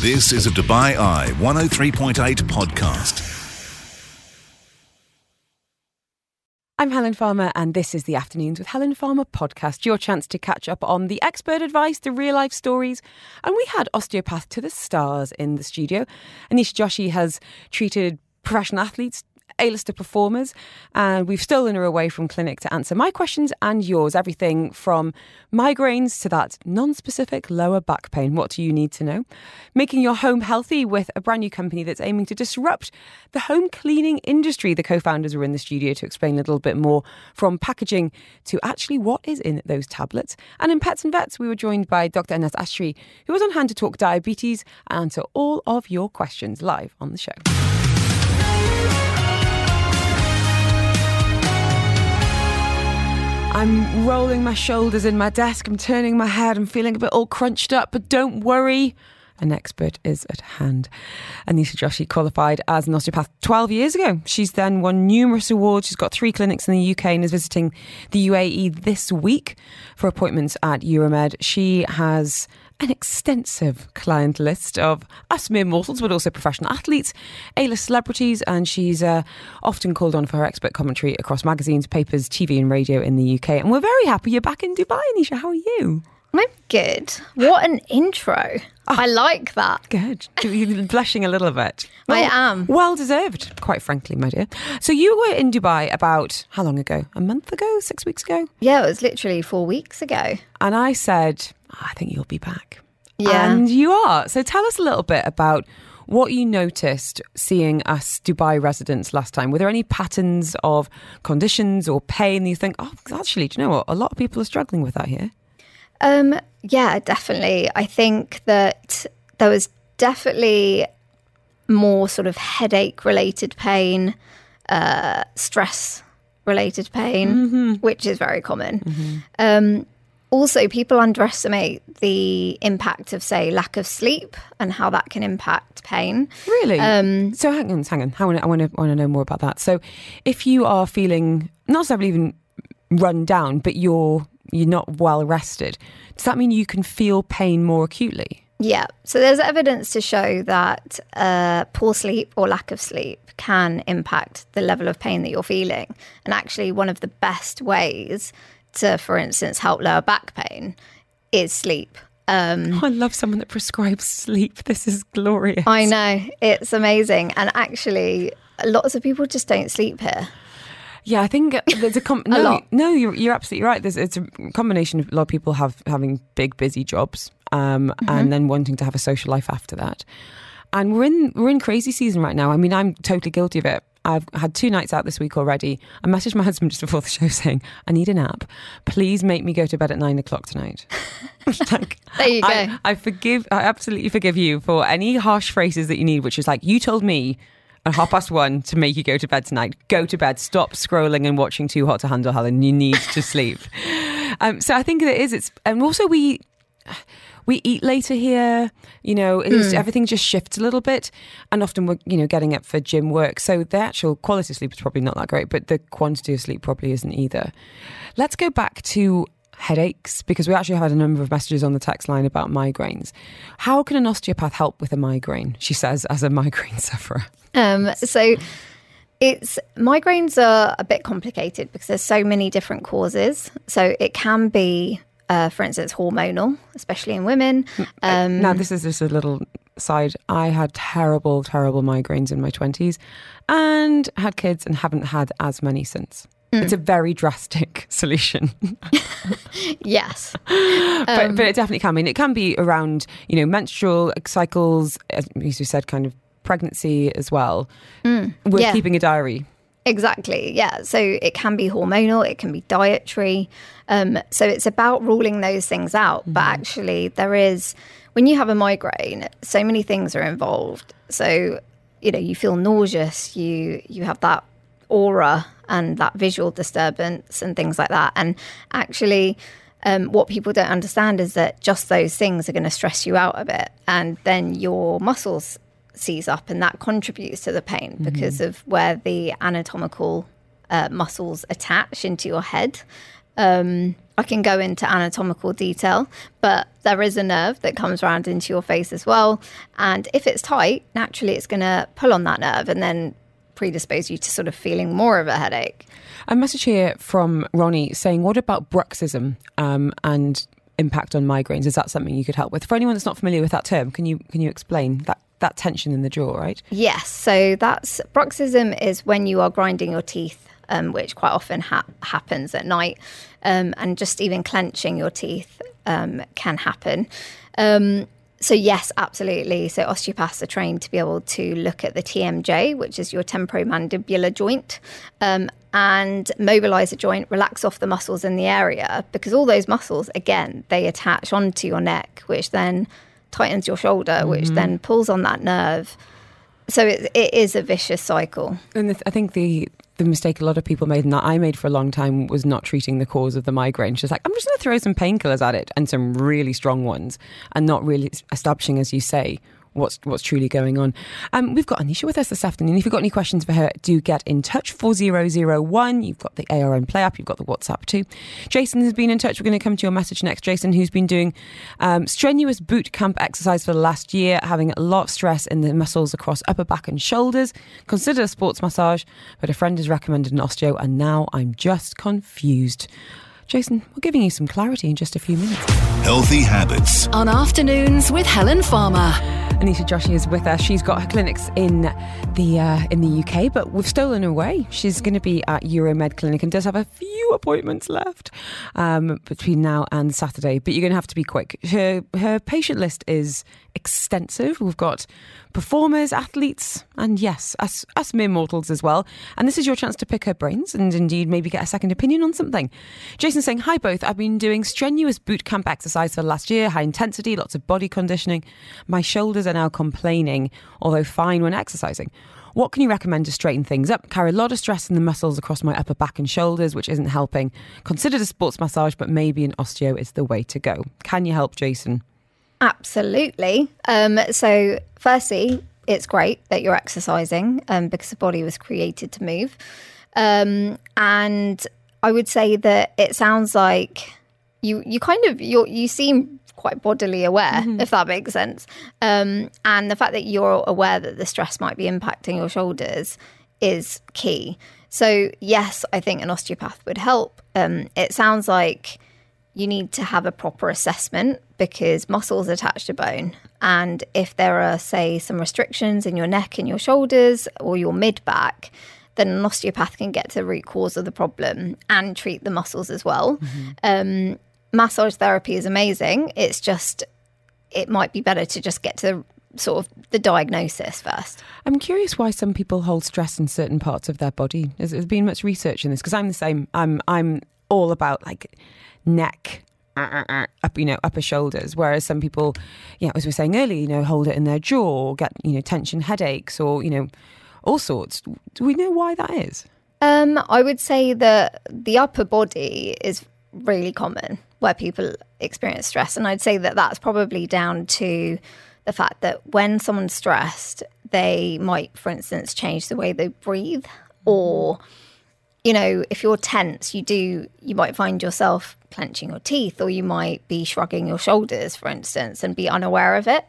This is a Dubai Eye 103.8 podcast. I'm Helen Farmer, and this is the Afternoons with Helen Farmer podcast, your chance to catch up on the expert advice, the real life stories. And we had osteopath to the stars in the studio. Anisha Joshi has treated professional athletes, A-lister performers, and we've stolen her away from clinic to answer my questions and yours. Everything from migraines to that non-specific lower back pain. What do you need to know? Making your home healthy with a brand new company that's aiming to disrupt the home cleaning industry. The co-founders were in the studio to explain a little bit more from packaging to actually what is in those tablets. And in Pets and Vets, we were joined by Dr. Anas Ashri, who was on hand to talk diabetes and answer all of your questions live on the show. I'm rolling my shoulders in my desk. I'm turning my head. I'm feeling a bit all crunched up, but don't worry. An expert is at hand. Anisha Joshi qualified as an osteopath 12 years ago. She's then won numerous awards. She's got three clinics in the UK and is visiting the UAE this week for appointments at Euromed. She has an extensive client list of us mere mortals, but also professional athletes, A-list celebrities, and she's uh, often called on for her expert commentary across magazines, papers, TV, and radio in the UK. And we're very happy you're back in Dubai, Anisha. How are you? I'm good. What an intro. I like that. Good. You're blushing a little bit. I am. Well deserved, quite frankly, my dear. So you were in Dubai about how long ago? A month ago? Six weeks ago? Yeah, it was literally four weeks ago. And I said, "Oh, I think you'll be back. Yeah. And you are. So tell us a little bit about what you noticed seeing us Dubai residents last time. Were there any patterns of conditions or pain that you think, oh, actually, do you know what? A lot of people are struggling with that here. Um, yeah, definitely. I think that there was definitely more sort of headache related pain, uh, stress related pain, which is very common. Um, also, people underestimate the impact of, say, lack of sleep and how that can impact pain. Really? Um, so hang on, hang on. I want to, I want to, want to know more about that. So, if you are feeling not necessarily even run down, but you're you're not well rested, does that mean you can feel pain more acutely? Yeah. So there's evidence to show that uh, poor sleep or lack of sleep can impact the level of pain that you're feeling. And actually, one of the best ways to, for instance, help lower back pain is sleep. Um, Oh, I love someone that prescribes sleep. This is glorious. I know it's amazing, and actually, lots of people just don't sleep here. Yeah, I think there's a, com- no, lot. no, you're you're absolutely right. There's it's a combination of a lot of people have having big busy jobs, um, and then wanting to have a social life after that. And we're in we're in crazy season right now. I mean, I'm totally guilty of it. I've had two nights out this week already. I messaged my husband just before the show saying, "I need a nap. Please make me go to bed at nine o'clock tonight." like, There you go. I, I forgive. I absolutely forgive you for any harsh phrases that you need, which is like you told me at half past one to make you go to bed tonight. Go to bed. Stop scrolling and watching Too Hot to Handle, Helen. You need to sleep. um, so I think it is. It's and also we we eat later here. You know, is, everything just shifts a little bit, and often we're you know getting up for gym work. So the actual quality of sleep is probably not that great, but the quantity of sleep probably isn't either. Let's go back to headaches because we actually had a number of messages on the text line about migraines. How can an osteopath help with a migraine? She says, as a migraine sufferer. Um, so it's migraines are a bit complicated because there's so many different causes. So it can be, uh, for instance, hormonal, especially in women. Um, now, this is just a little side. I had terrible, terrible migraines in my 20s and had kids and haven't had as many since. It's a very drastic solution, yes. but, but it definitely can I mean it can be around, you know, menstrual cycles, as you said, kind of pregnancy as well. We're yeah. keeping a diary. Exactly. Yeah. So it can be hormonal, it can be dietary. Um, so it's about ruling those things out. But actually, there is, when you have a migraine, so many things are involved. So, you know, you feel nauseous, you, you have that aura and that visual disturbance and things like that. And actually, um, what people don't understand is that just those things are going to stress you out a bit. And then your muscles seize up, and that contributes to the pain because of where the anatomical uh, muscles attach into your head. Um, I can go into anatomical detail, but there is a nerve that comes around into your face as well. And if it's tight, naturally it's going to pull on that nerve and then predispose you to sort of feeling more of a headache. A message here from Ronnie saying, What about bruxism um, and impact on migraines? Is that something you could help with? For anyone that's not familiar with that term, can you can you explain that? That tension in the jaw, right? Yes. So that's bruxism is when you are grinding your teeth um, which quite often ha- happens at night, um, and just even clenching your teeth um, can happen. Um, so yes, absolutely. So osteopaths are trained to be able to look at the TMJ, which is your temporomandibular joint, um, and mobilize a joint, relax off the muscles in the area, because all those muscles, again, they attach onto your neck, which then tightens your shoulder, mm-hmm. which then pulls on that nerve. So it, it is a vicious cycle. And I think the the mistake a lot of people made and that I made for a long time was not treating the cause of the migraine. She's like, I'm just going to throw some painkillers at it and some really strong ones and not really establishing, as you say, what's what's truly going on. Um, we've got Anisha with us this afternoon. If you've got any questions for her, do get in touch. 4001. You've got the ARN Play app, you've got the WhatsApp too. Jason has been in touch. We're going to come to your message next. Jason, who's been doing um, strenuous boot camp exercise for the last year, having a lot of stress in the muscles across upper back and shoulders. Considered a sports massage, but a friend has recommended an osteo, and now I'm just confused. Jason, we're giving you some clarity in just a few minutes. Healthy habits. On afternoons with Helen Farmer. Anisha Joshi is with us. She's got her clinics in the uh, in the UK, but we've stolen her away. She's going to be at Euromed Clinic and does have a few appointments left um, between now and Saturday. But you're going to have to be quick. Her her patient list is extensive. We've got performers, athletes, and yes, us, us mere mortals as well. And this is your chance to pick her brains and indeed maybe get a second opinion on something. Jason saying, Hi both, I've been doing strenuous boot camp exercise for the last year, high intensity, lots of body conditioning. My shoulders are now complaining, although fine when exercising. What can you recommend to straighten things up? Carry a lot of stress in the muscles across my upper back and shoulders, which isn't helping. Considered a sports massage, but maybe an osteo is the way to go. Can you help, Jason? Absolutely. Um, so, firstly, it's great that you're exercising um, because the body was created to move. Um, and I would say that it sounds like you you kind of you you seem quite bodily aware, mm-hmm. if that makes sense. Um, and the fact that you're aware that the stress might be impacting your shoulders is key. So, yes, I think an osteopath would help. Um, it sounds like you need to have a proper assessment because muscles attach to bone. And if there are, say, some restrictions in your neck and your shoulders or your mid back, then an osteopath can get to the root cause of the problem and treat the muscles as well. Mm-hmm. Um, massage therapy is amazing. It's just, it might be better to just get to the sort of the diagnosis first. I'm curious why some people hold stress in certain parts of their body. Has there been much research in this? Because I'm the same. I'm I'm all about like neck uh, uh, uh, up you know upper shoulders. Whereas some people yeah as we were saying earlier you know hold it in their jaw get you know tension headaches or you know all sorts. Do we know why that is? Um, i would say that the upper body is really common where people experience stress. And i'd say that that's probably down to the fact that when someone's stressed they might for instance change the way they breathe or you know, if you're tense, you do, you might find yourself clenching your teeth or you might be shrugging your shoulders, for instance, and be unaware of it.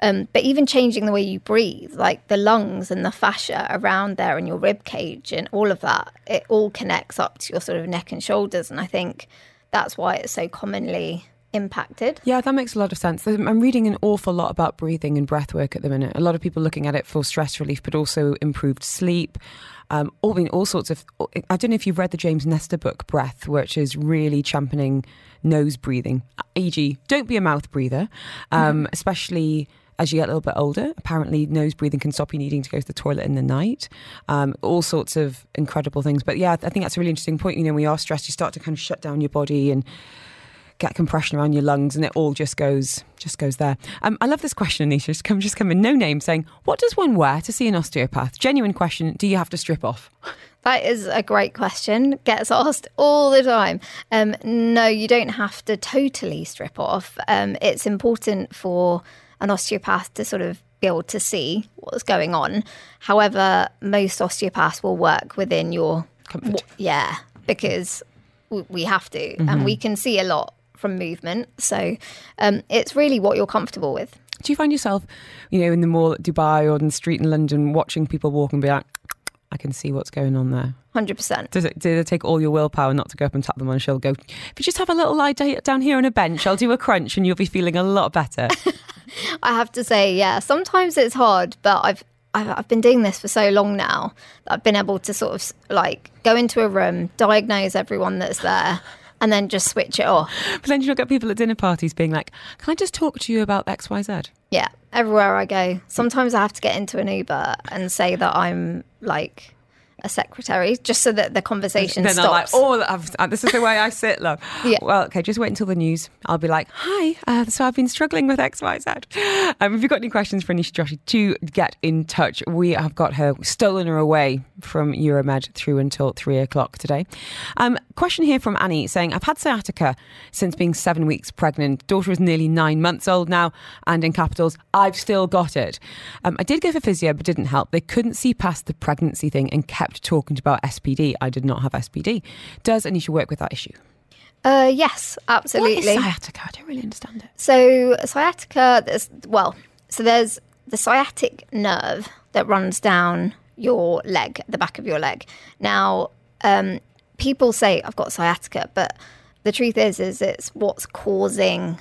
Um, but even changing the way you breathe, like the lungs and the fascia around there and your rib cage and all of that, it all connects up to your sort of neck and shoulders. And I think that's why it's so commonly impacted. Yeah, that makes a lot of sense. I'm reading an awful lot about breathing and breath work at the minute. A lot of people looking at it for stress relief, but also improved sleep um, all, I mean, all sorts of. I don't know if you've read the James Nestor book, Breath, which is really championing nose breathing, e.g., don't be a mouth breather, um, mm-hmm. especially as you get a little bit older. Apparently, nose breathing can stop you needing to go to the toilet in the night. Um, all sorts of incredible things. But yeah, I think that's a really interesting point. You know, when you are stressed, you start to kind of shut down your body and get compression around your lungs, and it all just goes just goes there. Um, I love this question, Anisha. Just come, just come in, no name, saying, "What does one wear to see an osteopath?" Genuine question. Do you have to strip off? That is a great question. Gets asked all the time. Um, no, you don't have to totally strip off. Um, it's important for an osteopath to sort of be able to see what's going on. However, most osteopaths will work within your comfort. Yeah, because we have to, and we can see a lot from movement. So um, it's really what you're comfortable with. Do you find yourself, you know, in the mall at Dubai or in the street in London, watching people walk and be like, I can see what's going on there? Hundred percent. Does it, did it take all your willpower not to go up and tap them on the shoulder? Go, if you just have a little lie down here on a bench, I'll do a crunch and you'll be feeling a lot better. I have to say, yeah, sometimes it's hard, but I've, I've been doing this for so long now that I've been able to sort of like go into a room, diagnose everyone that's there, and then just switch it off. but then you'll get people at dinner parties being like, Can I just talk to you about XYZ? Yeah, everywhere I go. Sometimes I have to get into an Uber and say that I'm like a secretary, just so that the conversation Then they're like, stops. oh, I've, uh, this is the way I sit, love. Yeah. Well, okay, just wait until the news. I'll be like, hi, uh, so I've been struggling with X, Y, Z. Um, if you've got any questions for Anisha Joshi, do get in touch. We have got her, stolen her away from Euromed through until three o'clock today. Um, question here from Annie saying, I've had sciatica since being seven weeks pregnant. Daughter is nearly nine months old now, and in capitals, I've still got it. Um, I did go for physio, but didn't help. They couldn't see past the pregnancy thing and kept talking about SPD. I did not have SPD. Does Anisha work with that issue? uh, yes, absolutely. What is sciatica? I don't really understand it. So sciatica, there's well, so there's the sciatic nerve that runs down your leg, the back of your leg. Now, um, people say I've got sciatica, but the truth is, is it's what's causing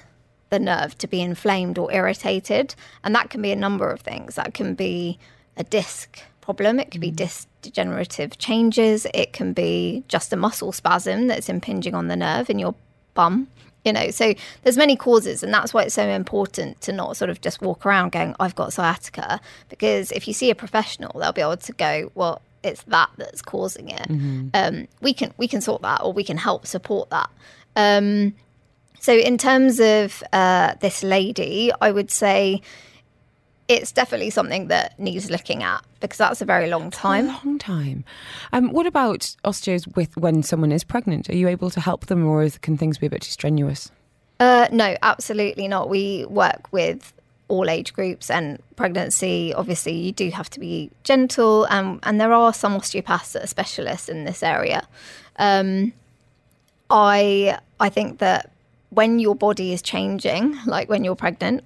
the nerve to be inflamed or irritated, and that can be a number of things. That can be a disc problem. It could be disc degenerative changes. It can be just a muscle spasm that's impinging on the nerve in your bum. You know, so there's many causes, and that's why it's so important to not sort of just walk around going, "I've got sciatica," because if you see a professional, they'll be able to go, "Well, it's that that's causing it." Um, we can we can sort that, or we can help support that. Um, so, in terms of uh, this lady, I would say it's definitely something that needs looking at because that's a very long A time. long time. Um, what about osteos with when someone is pregnant? Are you able to help them, or is, can things be a bit too strenuous? Uh, no, absolutely not. We work with all age groups and pregnancy. Obviously, you do have to be gentle, and and there are some osteopaths that are specialists in this area. Um, I I think that when your body is changing, like when you're pregnant,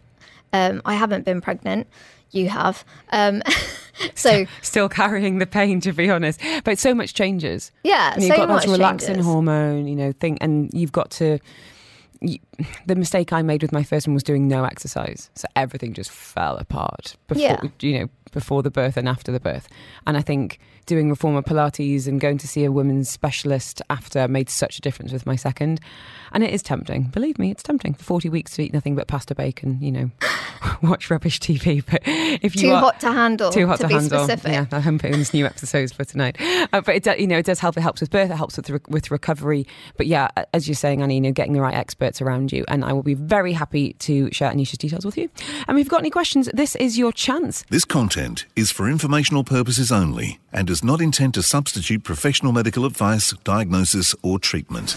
um, I haven't been pregnant. You have. Um, so Still carrying the pain, to be honest. But so much changes. yeah, And you've so got much that relaxing changes. hormone, you know, thing, and you've got to. You, the mistake I made with my first one was doing no exercise, so everything just fell apart before Yeah. you know before the birth and after the birth. And I think doing reformer Pilates and going to see a women's specialist after made such a difference with my second. And it is tempting, believe me, it's tempting. For forty weeks to eat nothing but pasta bacon, you know, watch rubbish TV. But if you Too are, hot to handle. too hot to, to, be handle. specific. Yeah, I'm putting this new episodes for tonight. Uh, but it, do, you know, it does help. It helps with birth. It helps with re- with recovery. But yeah, as you're saying, Annie, you know, getting the right experts around you, and I will be very happy to share Anisha's details with you. And if you've got any questions, this is your chance. This content is for informational purposes only and does not intend to substitute professional medical advice, diagnosis, or treatment.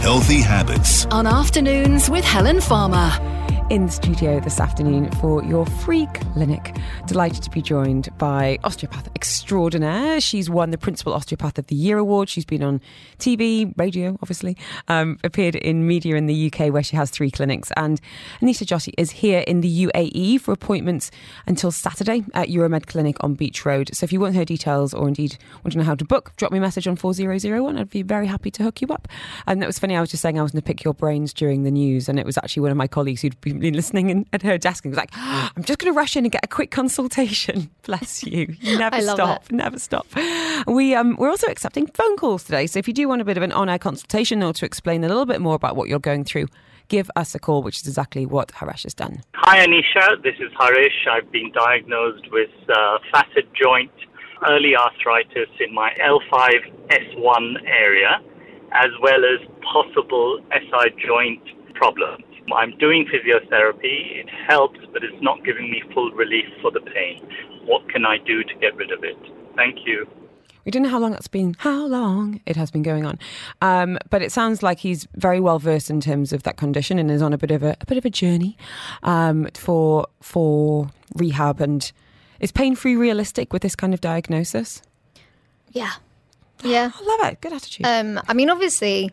Healthy habits. On afternoons with Helen Farmer. In the studio this afternoon for your free clinic. Delighted to be joined by osteopath extraordinaire. She's won the Principal Osteopath of the Year award. She's been on TV, radio, obviously, um, appeared in media in the UK where she has three clinics. And Anisha Joshi is here in the UAE for appointments until Saturday at Euromed Clinic on Beach Road. So if you want her details or indeed want to know how to book, drop me a message on 4001. I'd be very happy to hook you up. And that was funny. I was just saying I was going to pick your brains during the news, and it was actually one of my colleagues who'd been listening in, at her desk and was like, I'm just going to rush in and get a quick consultation. Bless you. You never I love stop. Never stop. We, um, we're also accepting phone calls today. So if you do want a bit of an on air consultation or to explain a little bit more about what you're going through, give us a call, which is exactly what Harish has done. Hi, Anisha. This is Harish. I've been diagnosed with uh, facet joint early arthritis in my L5S1 area, as well as possible SI joint problems. I'm doing physiotherapy. It helps, but it's not giving me full relief for the pain. What can I do to get rid of it? Thank you. We don't know how long that's been, how long it has been going on, um, but it sounds like he's very well versed in terms of that condition and is on a bit of a, a bit of a journey um, for for rehab. And is pain free realistic with this kind of diagnosis? Yeah. Yeah. I love it. Good attitude. Um, I mean, obviously,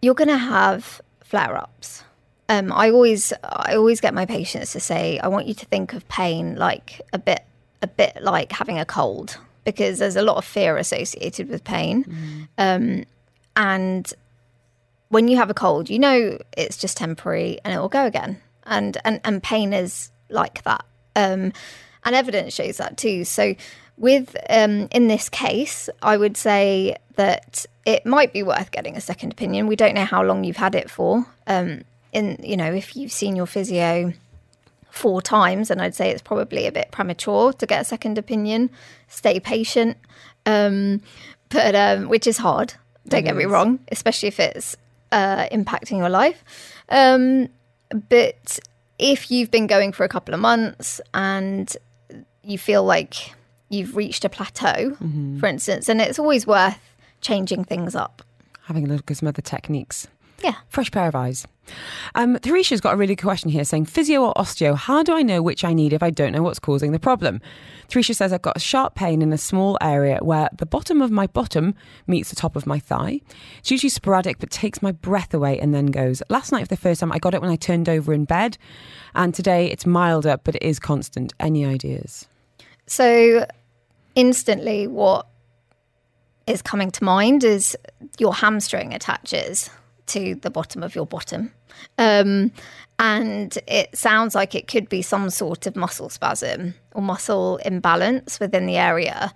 you're going to have flare ups. Um, I always, I always get my patients to say, I want you to think of pain like a bit, a bit like having a cold, because there's a lot of fear associated with pain. Um, and when you have a cold, you know it's just temporary and it will go again. And and and pain is like that. Um, and evidence shows that too. So with um, in this case, I would say that it might be worth getting a second opinion. We don't know how long you've had it for. Um, in you know, if you've seen your physio four times, and I'd say it's probably a bit premature to get a second opinion. Stay patient, um, but um, which is hard. Don't get me wrong, especially if it's uh, impacting your life. Um, but if you've been going for a couple of months and you feel like you've reached a plateau, for instance, and it's always worth changing things up. Having a look at some other techniques. Yeah. Fresh pair of eyes. Um, Theresha's got a really good question here saying, physio or osteo, how do I know which I need if I don't know what's causing the problem? Theresha says, I've got a sharp pain in a small area where the bottom of my bottom meets the top of my thigh. It's usually sporadic, but takes my breath away and then goes. Last night, for the first time, I got it when I turned over in bed. And today it's milder, but it is constant. Any ideas? So, instantly, what is coming to mind is your hamstring attaches to the bottom of your bottom. Um, and it sounds like it could be some sort of muscle spasm or muscle imbalance within the area.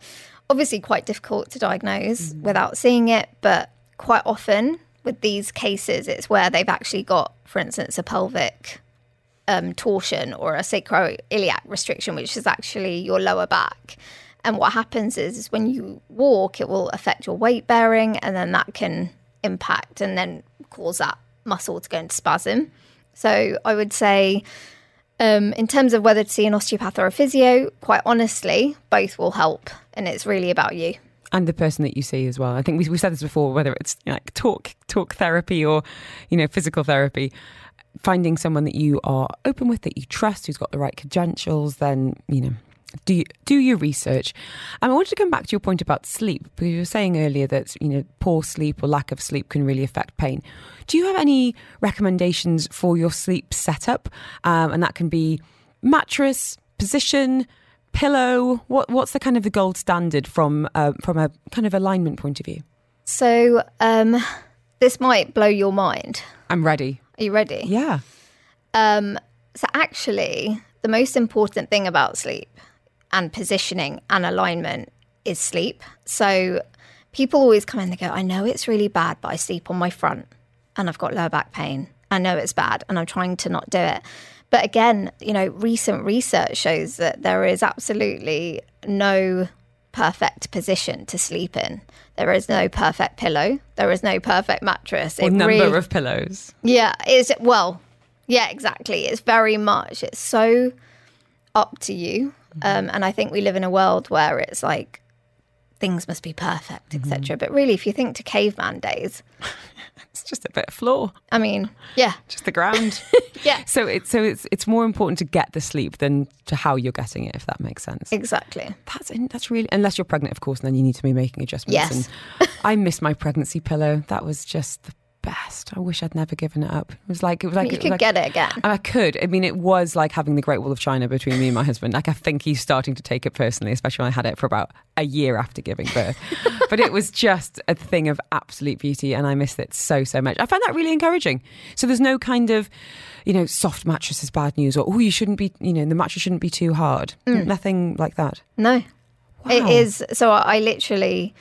Obviously, quite difficult to diagnose without seeing it, but quite often with these cases, it's where they've actually got, for instance, a pelvic um, torsion or a sacroiliac restriction, which is actually your lower back. And what happens is, is when you walk, it will affect your weight bearing, and then that can impact and then cause that muscle to go into spasm. So I would say, um, in terms of whether to see an osteopath or a physio, quite honestly, both will help, and it's really about you. and the person that you see as well. I think we, have said this before, whether it's like talk talk therapy or you know physical therapy. Finding someone that you are open with, that you trust, who's got the right credentials, then you know. Do do your research. Um, I wanted to come back to your point about sleep because you were saying earlier that you know poor sleep or lack of sleep can really affect pain. Do you have any recommendations for your sleep setup? Um, and that can be mattress, position, pillow. What what's the kind of the gold standard from uh, from a kind of alignment point of view? So um, this might blow your mind. I'm ready. Are you ready? Yeah. Um, so actually, the most important thing about sleep and positioning and alignment is sleep. So people always come in and they go, I know it's really bad, but I sleep on my front and I've got lower back pain. I know it's bad and I'm trying to not do it. But again, you know, recent research shows that there is absolutely no perfect position to sleep in. There is no perfect pillow. There is no perfect mattress. Or It number really- of pillows. yeah, is well? Yeah, exactly. It's very much. It's so up to you, um, and I think we live in a world where it's like things must be perfect, etc. But really, if you think to caveman days, It's just a bit of floor, I mean, yeah, just the ground. yeah, so it's so it's it's more important to get the sleep than to how you're getting it, if that makes sense. exactly. That's that's really unless you're pregnant, of course, and then you need to be making adjustments. Yes. And I miss my pregnancy pillow. That was just the best. I wish I'd never given it up. It was like it was like you it could like, get it again. I could. I mean, it was like having the Great Wall of China between me and my husband. Like, I think he's starting to take it personally, especially when I had it for about a year after giving birth. but it was just a thing of absolute beauty, and I missed it so, so much. I found that really encouraging. So there's no kind of, you know, soft mattress is bad news, or oh, you shouldn't be, you know, the mattress shouldn't be too hard. Nothing like that. No, it Wow. is. So I, I literally,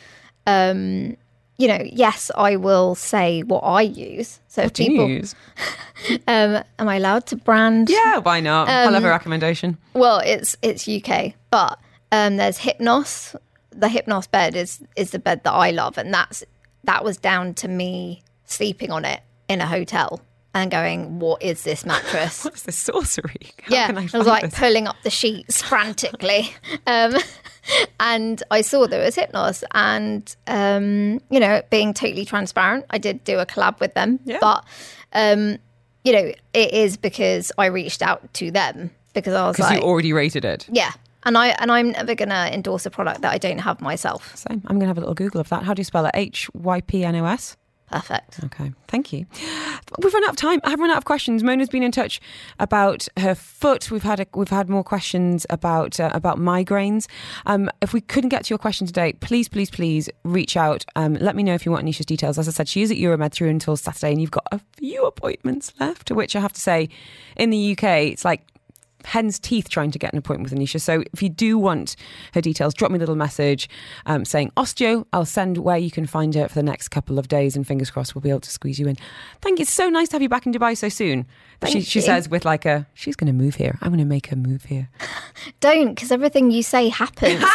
um, you know, yes, I will say what I use. So if What do you people, use? um, am I allowed to brand? Yeah, why not? I Um, love a recommendation. Well, it's it's UK, but um, there's Hypnos. The Hypnos bed is is the bed that I love, and that's that was down to me sleeping on it in a hotel and going, "What is this mattress?" What's this sorcery? How yeah, can I, I, was like this? pulling up the sheets frantically, um, and I saw there was Hypnos, and um, you know, being totally transparent, I did do a collab with them, Yeah. but um, you know, it is because I reached out to them because I was because like, you already rated it. yeah. And I and I'm never going to endorse a product that I don't have myself. So I'm going to have a little Google of that. How do you spell it? H Y P N O S. Perfect. Okay, thank you. We've run out of time. I've run out of questions. Mona's been in touch about her foot. We've had a, we've had more questions about uh, about migraines. Um, if we couldn't get to your question today, please, please, please reach out. Um, let me know if you want Anisha's details. As I said, she is at Euromed through until Saturday, and you've got a few appointments left. To which I have to say, in the UK, it's like hen's teeth trying to get an appointment with Anisha. So if you do want her details, drop me a little message um, saying osteo. I'll send where you can find her for the next couple of days, and fingers crossed we'll be able to squeeze you in. Thank you. It's so nice to have you back in Dubai so soon. Thank she, she says with like a, she's going to move here. I'm going to make her move here. Don't, because everything you say happens.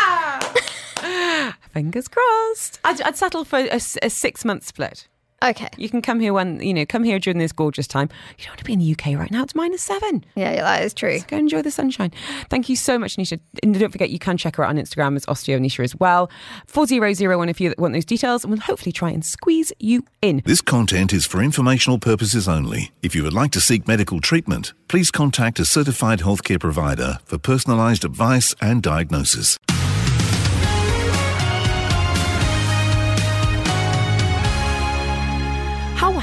Fingers crossed. I'd, I'd settle for a six month split. Okay. You can come here when, you know, come here during this gorgeous time. You don't want to be in the UK right now. It's minus seven. Yeah, yeah, that is true. Go enjoy the sunshine. Thank you so much, Nisha. And don't forget, you can check her out on Instagram as Osteo Nisha as well. 4001 if you want those details, and we'll hopefully try and squeeze you in. This content is for informational purposes only. If you would like to seek medical treatment, please contact a certified healthcare provider for personalized advice and diagnosis.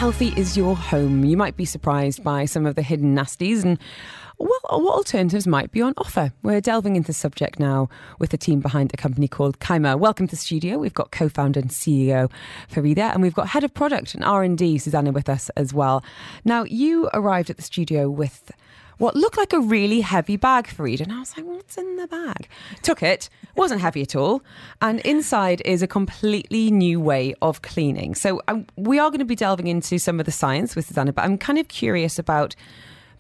Healthy is your home? You might be surprised by some of the hidden nasties and well, what alternatives might be on offer? We're delving into the subject now with the team behind a company called Kyma. Welcome to the studio. We've got co-founder and CEO Farida, and we've got head of product and R&D Susanna with us as well. Now, you arrived at the studio with what looked like a really heavy bag, Farida, and I was like, "What's in the bag?" Took it, wasn't heavy at all, and inside is a completely new way of cleaning. So um, we are going to be delving into some of the science with Susanna, but I'm kind of curious about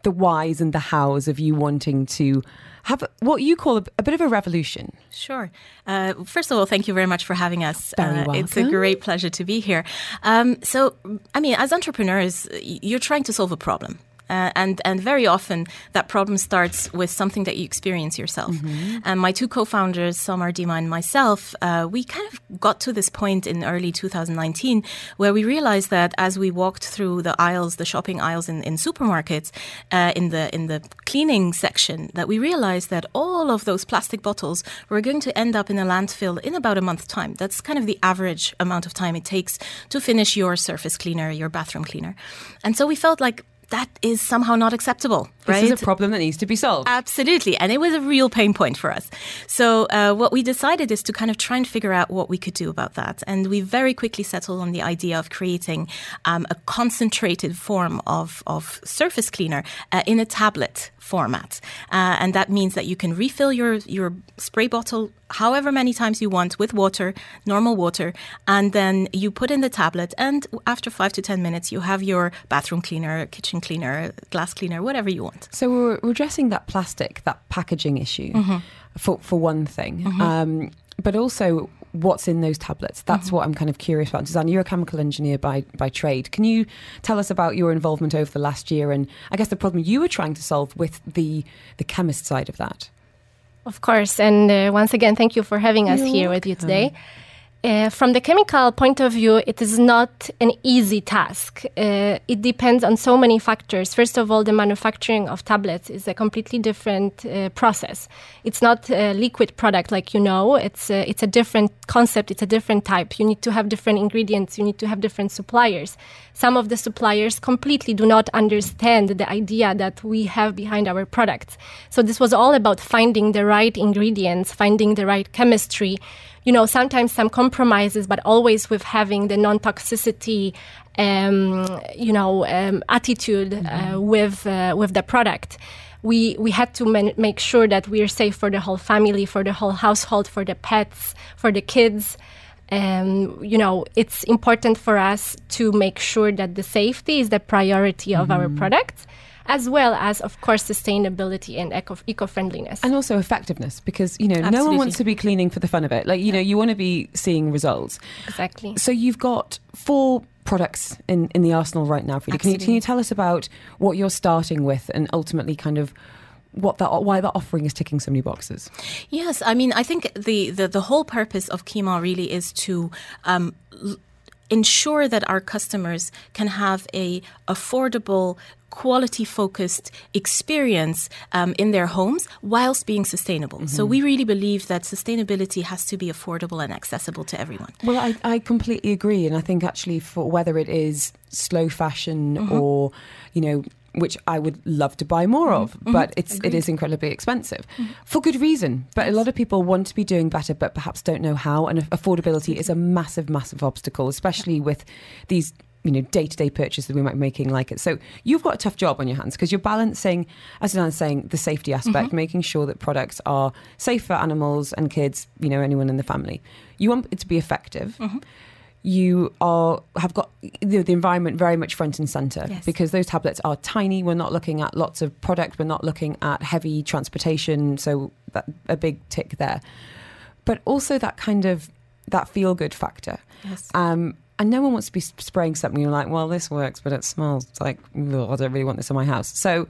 the whys and the hows of you wanting to have what you call a, a bit of a revolution. Sure. Uh, first of all, thank you very much for having us. Uh, It's a great pleasure to be here. Um, so, I mean, as entrepreneurs, you're trying to solve a problem. Uh, and and very often that problem starts with something that you experience yourself. And my two co-founders, Samar Dima and myself, uh, we kind of got to this point in early 2019 where we realized that as we walked through the aisles, the shopping aisles in, in supermarkets, uh, in the in the cleaning section, that we realized that all of those plastic bottles were going to end up in a landfill in about a month's time. That's kind of the average amount of time it takes to finish your surface cleaner, your bathroom cleaner. And so we felt like that is somehow not acceptable, right? This is a problem that needs to be solved. Absolutely. And it was a real pain point for us. So, uh, what we decided is to kind of try and figure out what we could do about that. And we very quickly settled on the idea of creating um, a concentrated form of, of surface cleaner uh, in a tablet format. Uh, and that means that you can refill your, your spray bottle however many times you want with water, normal water, and then you put in the tablet. And after five to 10 minutes, you have your bathroom cleaner, kitchen cleaner, glass cleaner, whatever you want. So we're, we're addressing that plastic, that packaging issue, for for one thing, um, but also what's in those tablets. That's what I'm kind of curious about. Susanna, you're a chemical engineer by by trade. Can you tell us about your involvement over the last year and I guess the problem you were trying to solve with the the chemist side of that? Of course. And uh, once again, thank you for having us here with you today. Uh, from the chemical point of view, it is not an easy task. Uh, it depends on so many factors. First of all, the manufacturing of tablets is a completely different uh, process. It's not a liquid product like you know. It's a, it's a different concept. It's a different type. You need to have different ingredients. You need to have different suppliers. Some of the suppliers completely do not understand the idea that we have behind our products. So this was all about finding the right ingredients, finding the right chemistry. You know, sometimes some compromises, but always with having the non-toxicity, um, you know, um, attitude uh, with uh, with the product. We we had to man- make sure that we are safe for the whole family, for the whole household, for the pets, for the kids. Um, you know, it's important for us to make sure that the safety is the priority of our products, as well as, of course, sustainability and eco- eco-friendliness. And also effectiveness, because you know no one wants to be cleaning for the fun of it. Like you know, you want to be seeing results. exactly. So you've got four products in, in the arsenal right now, Frida. Can you, can you tell us about what you're starting with and ultimately kind of what that why that offering is ticking so many boxes? Yes, I mean, I think the, the, the whole purpose of Kyma really is to um, l- ensure that our customers can have a affordable quality focused experience um, in their homes whilst being sustainable. Mm-hmm. So we really believe that sustainability has to be affordable and accessible to everyone. Well, I, I completely agree. And I think actually, for whether it is slow fashion mm-hmm. or, you know, which I would love to buy more of, mm-hmm. but it's Agreed. it is incredibly expensive mm-hmm. for good reason. But a lot of people want to be doing better, but perhaps don't know how. And affordability is a massive, massive obstacle, especially with these you know day-to-day purchases that we might be making like it so you've got a tough job on your hands because you're balancing as was saying the safety aspect mm-hmm. making sure that products are safe for animals and kids you know anyone in the family you want it to be effective mm-hmm. You are have got the, the, environment very much front and center yes. because those tablets are tiny we're not looking at lots of product we're not looking at heavy transportation so that a big tick there but also that kind of that feel good factor yes. um, and no one wants to be spraying something. You're like, well, this works, but it smells it's like I don't really want this in my house. So.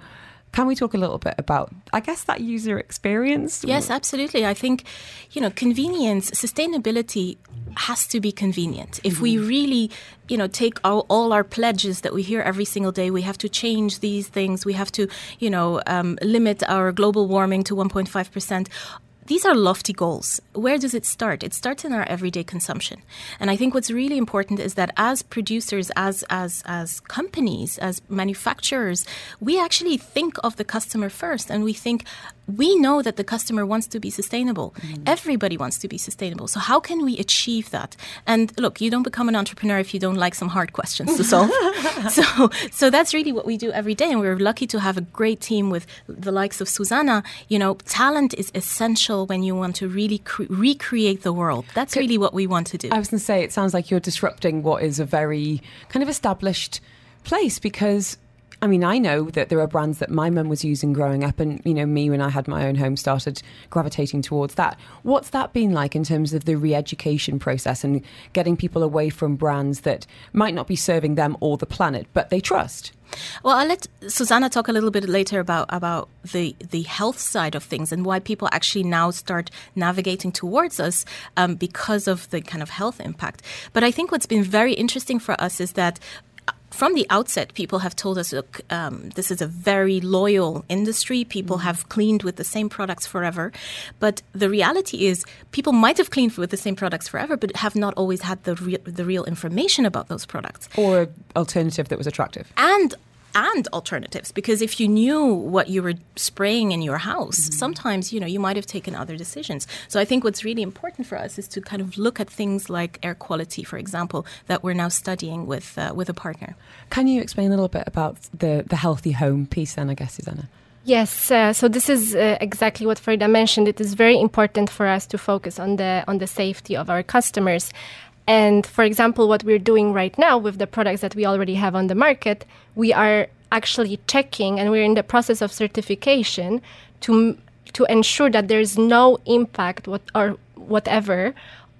Can we talk a little bit about, I guess, that user experience? Yes, absolutely. I think, you know, convenience, sustainability has to be convenient. If we really, you know, take all, all, our pledges that we hear every single day, we have to change these things. We have to, you know, um, limit our global warming to 1.5 percent these are lofty goals. Where does it start? It starts in our everyday consumption. And I think what's really important is that as producers, as as as companies, as manufacturers, we actually think of the customer first and we think we know that the customer wants to be sustainable. Mm. Everybody wants to be sustainable. So how can we achieve that? And look, you don't become an entrepreneur if you don't like some hard questions to solve. so so that's really what we do every day and we're lucky to have a great team with the likes of Susanna. You know, talent is essential when you want to really cre- recreate the world. That's really what we want to do. I was going to say it sounds like you're disrupting what is a very kind of established place because I mean, I know that there are brands that my mum was using growing up, and you know, me when I had my own home started gravitating towards that. What's that been like in terms of the re-education process and getting people away from brands that might not be serving them or the planet, but they trust? Well, I'll let Susanna talk a little bit later about about the the health side of things and why people actually now start navigating towards us um, because of the kind of health impact. But I think what's been very interesting for us is that from the outset, people have told us, look, um, this is a very loyal industry. People mm-hmm. have cleaned with the same products forever. But the reality is, people might have cleaned with the same products forever, but have not always had the, re- the real information about those products. Or alternative that was attractive. And and alternatives because if you knew what you were spraying in your house mm-hmm. sometimes you know you might have taken other decisions so i think what's really important for us is to kind of look at things like air quality for example that we're now studying with uh, with a partner can you explain a little bit about the the healthy home piece then i guess susanna Yes, uh, so this is uh, exactly what Frida mentioned. It is very important for us to focus on the on the safety of our customers. And for example, what we're doing right now with the products that we already have on the market, we are actually checking and we're in the process of certification to to ensure that there's no impact what, or whatever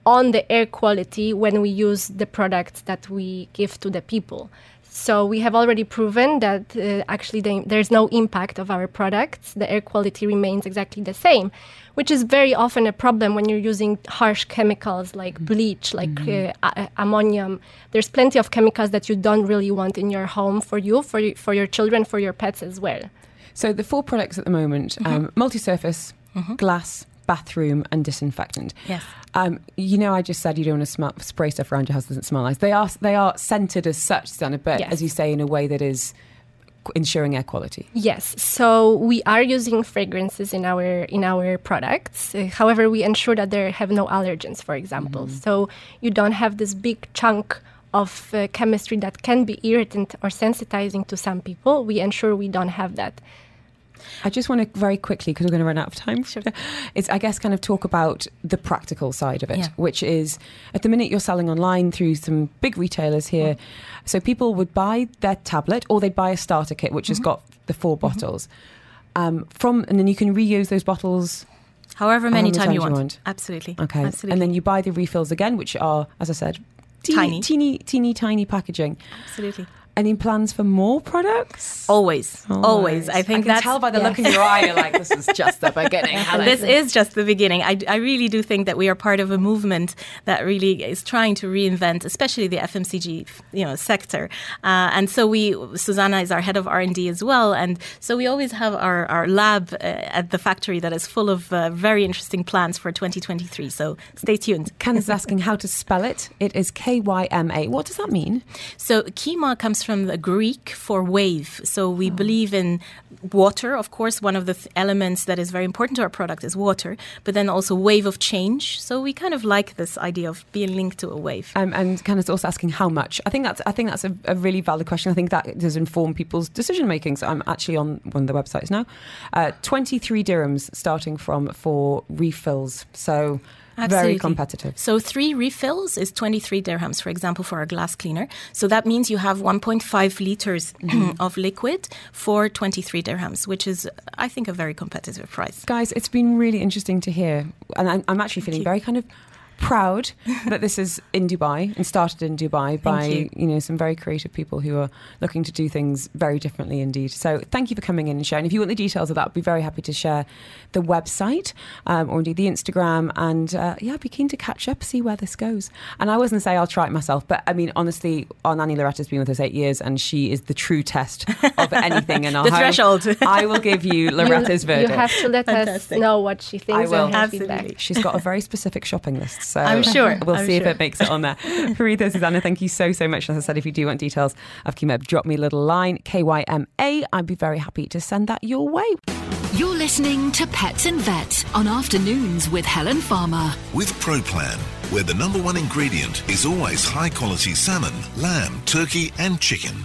on the air quality when we use the products that we give to the people. So we have already proven that uh, actually the, there's no impact of our products. The air quality remains exactly the same, which is very often a problem when you're using harsh chemicals like mm-hmm. bleach, like mm-hmm. uh, ammonium. There's plenty of chemicals that you don't really want in your home for you, for for your children, for your pets as well. So the four products at the moment: mm-hmm. um, multi-surface, mm-hmm. glass, bathroom and disinfectant. Yes. Um, you know, I just said you don't want to smell, spray stuff around your house that doesn't smell nice. They are they are scented as such, Susanna, but yes. as you say, in a way that is ensuring air quality. Yes. So we are using fragrances in our in our products. Uh, however, we ensure that they have no allergens, for example. Mm-hmm. So you don't have this big chunk of uh, chemistry that can be irritant or sensitizing to some people. We ensure we don't have that. I just want to very quickly, because we're going to run out of time, sure. is I guess kind of talk about the practical side of it, yeah. which is at the minute you're selling online through some big retailers here. Mm-hmm. So people would buy their tablet or they'd buy a starter kit, which mm-hmm. has got the 4 mm-hmm. bottles. Um, from and then you can reuse those bottles however many times you, you want. Absolutely. Okay. Absolutely. And then you buy the refills again, which are, as I said, teeny, tiny, teeny, teeny, tiny packaging. Absolutely. Any plans for more products? Always, always. I think I can that's tell by the look in your eye. You're like, this is just the beginning. Helen. this is just the beginning. I, I really do think that we are part of a movement that really is trying to reinvent, especially the FMCG, you know, sector. Uh, and so we, Susanna is our head of R and D as well, and so we always have our our lab uh, at the factory that is full of uh, very interesting plans for 2023. So stay tuned. Candace is asking how to spell it. It is K Y M A. What does that mean? So Kyma comes from the Greek for wave. So we believe in water, of course. One of the th- elements that is very important to our product is water, but then also wave of change. So we kind of like this idea of being linked to a wave. Um, and Candace also asking how much. I think that's I think that's a, a really valid question. I think that does inform people's decision making. So I'm actually on one of the websites now. Uh, 23 dirhams starting from for refills. So very competitive. So three refills is 23 dirhams, for example, for a glass cleaner. So that means you have 1.5 liters mm-hmm. of liquid for 23 dirhams, which is, I think, a very competitive price. Guys, it's been really interesting to hear, and I'm, I'm actually feeling very kind of proud that this is in Dubai and started in Dubai by you. know some very creative people who are looking to do things very differently indeed. So thank you for coming in and sharing. If you want the details of that, I'd be very happy to share the website um, or indeed the Instagram. And uh, yeah, I'd be keen to catch up, see where this goes. And I wasn't say I'll try it myself, but I mean honestly, our nanny Loretta's been with us eight years, and she is the true test of anything in our The home. threshold. I will give you Loretta's you, verdict. you have to let us know what she thinks I will. and her Absolutely. feedback. She's got a very specific shopping list, so I'm sure. we'll I'm see if it makes it on there. Faritha, Susanna, thank you so so much. As I said, if you do want details of Kyma, drop me a little line, K Y M A. I'd be very happy to send that your way. You're listening to Pets and Vets on Afternoons with Helen Farmer. With ProPlan, where the number one ingredient is always high quality salmon, lamb, turkey, and chicken.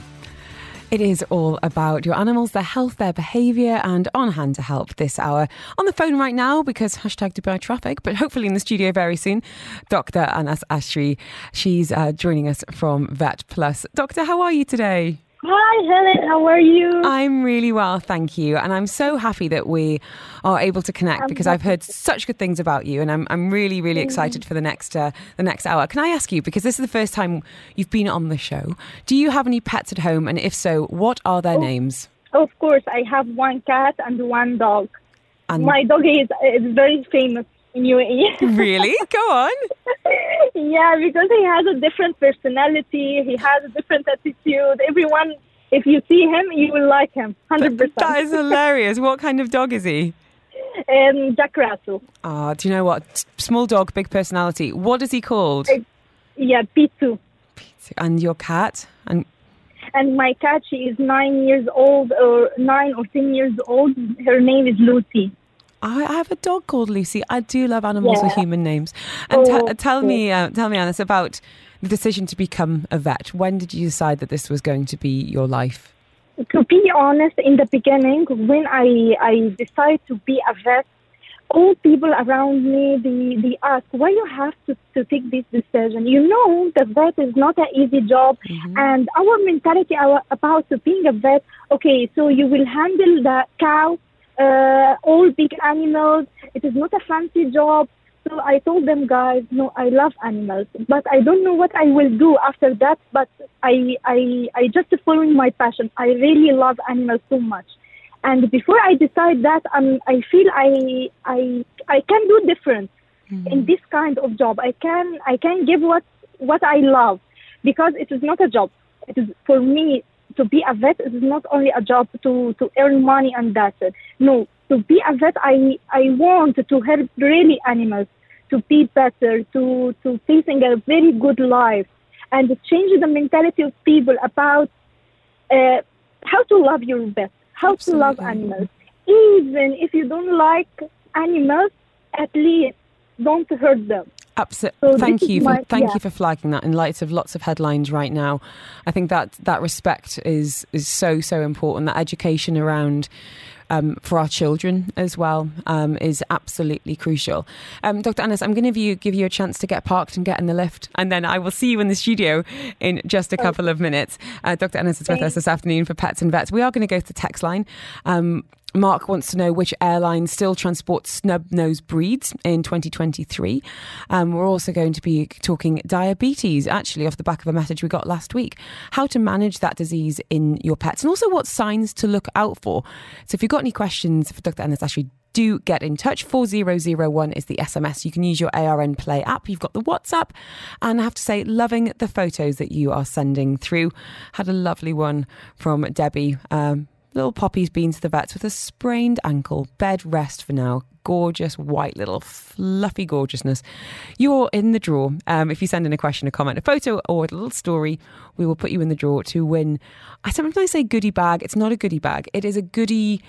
It is all about your animals, their health, their behaviour, and on hand to help this hour. On the phone right now, because hashtag Dubai traffic, but hopefully in the studio very soon, Dr. Anas Ashri. She's uh, joining us from Vet Plus. Doctor, how are you today? Hi, Helen. How are you? I'm really well, thank you. And I'm so happy that we are able to connect because I've heard such good things about you and I'm, I'm really, really excited for the next uh, the next hour. Can I ask you, because this is the first time you've been on the show, do you have any pets at home? And if so, what are their names? Of course, I have one cat and one dog. And My dog is is very famous really? Go on. yeah, because he has a different personality. He has a different attitude. Everyone, if you see him, you will like him. Hundred That percent. is hilarious. What kind of dog is he? Um, Jack Russell. Ah, do you know what? Small dog, big personality. What is he called? Yeah, P2. And your cat? And And my cat, she is nine years old, or nine or ten years old. Her name is Lucy. I I have a dog called Lucy. I do love animals with human names. And Oh, t- tell me, uh, tell me, Alice, about the decision to become a vet. When did you decide that this was going to be your life? to be honest, in the beginning, when I I decided to be a vet, all people around me they they ask why you have to, to take this decision. You know, that vet is not an easy job, and our mentality our, about to being a vet. Okay, so you will handle the cow, all big animals. It is not a fancy job. So I told them, guys, no, I love animals, but I don't know what I will do after that. But I, I, I just following my passion. I really love animals so much, and before I decide that, um, I feel I, I, I can do different in this kind of job. I can, I can give what, what I love, because it is not a job. It is for me to be a vet. It is not only a job to, to earn money and that's it. No, to be a vet, I, I want to help really animals to be better, to, to facing a very good life, and change the mentality of people about uh, how to love your pet, how to love animals. Even if you don't like animals, at least don't hurt them. Absolutely. So thank you. For, my- thank yeah. you for flagging that. In light of lots of headlines right now, I think that that respect is is so so important. That education around. Um, for our children as well um, is absolutely crucial. Um, Dr. Anas, I'm going to give you, give you a chance to get parked and get in the lift, and then I will see you in the studio in just a couple of minutes. Uh, Dr. Anas is with us this afternoon for Pets and Vets. We are going to go to the text line. Mark wants to know which airline still transports snub nose breeds in 2023. Um, we're also going to be talking diabetes, actually, off the back of a message we got last week. How to manage that disease in your pets, and also what signs to look out for. So, if you've got any questions for Dr. Anas Ashri, do get in touch. 4001 is the SMS. You can use your ARN Play app. You've got the WhatsApp. And I have to say, loving the photos that you are sending through. Had a lovely one from Debbie. Um, little Poppy's been to the vets with a sprained ankle. Bed rest for now. Gorgeous, white, little fluffy gorgeousness. You're in the draw. Um, if you send in a question, a comment, a photo, or a little story, we will put you in the draw to win. I sometimes say goodie bag. It's not a goodie bag, it is a goodie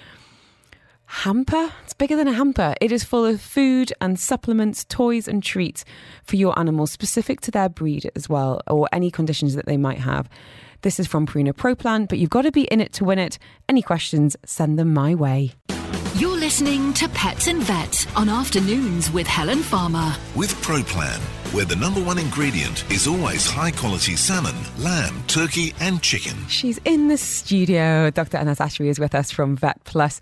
hamper. It's bigger than a hamper. It is full of food and supplements, toys and treats for your animals, specific to their breed as well, or any conditions that they might have. This is from Purina Pro Plan, but you've got to be in it to win it. Any questions, send them my way. You're listening to Pets and Vet on Afternoons with Helen Farmer. With ProPlan, where the number one ingredient is always high quality salmon, lamb, turkey, and chicken. She's in the studio. Dr. Anas Ashri is with us from Vet Plus,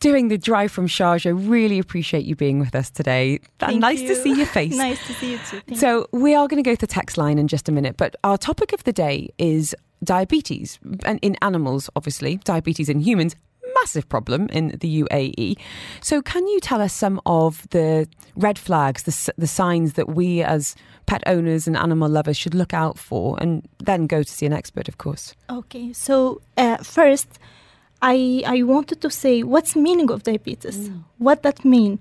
doing the drive from Sharjah. Really appreciate you being with us today. Thank nice you. to see your face. nice to see you too. Thank so, we are going to go to the text line in just a minute, but our topic of the day is diabetes. And in animals, obviously, diabetes in humans, massive problem in the UAE. So, can you tell us some of the red flags, the, the signs that we as pet owners and animal lovers should look out for, and then go to see an expert, of course? Okay, so uh, first, I I wanted to say what's meaning of diabetes. What that mean?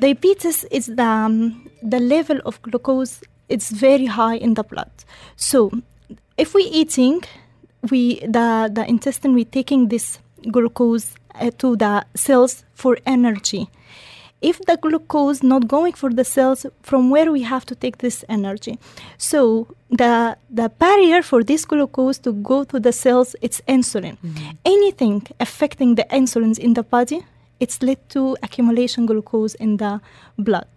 Diabetes is the um, the level of glucose. It's very high in the blood. So, if we eating, we the the intestine we taking this glucose uh, to the cells for energy. If the glucose not going for the cells, from where we have to take this energy? So the the barrier for this glucose to go to the cells, it's insulin. Anything affecting the insulins in the body, it's led to accumulation glucose in the blood.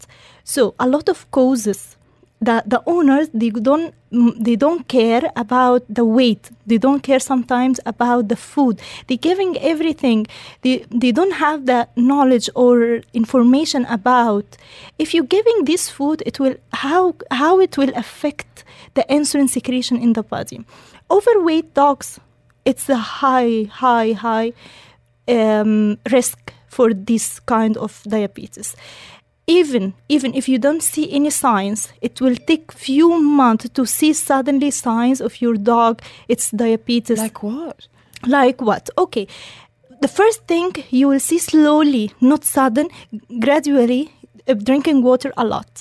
So a lot of causes the the owners they don't mm, they don't care about the weight. They don't care sometimes about the food. They're giving everything. They they don't have the knowledge or information about if you're giving this food it will how how it will affect the insulin secretion in the body. Overweight dogs it's a high high high um, risk for this kind of diabetes even even if you don't see any signs it will take few months to see suddenly signs of your dog it's diabetes. Like what? like what? Okay. The first thing you will see slowly not sudden gradually uh, drinking water a lot.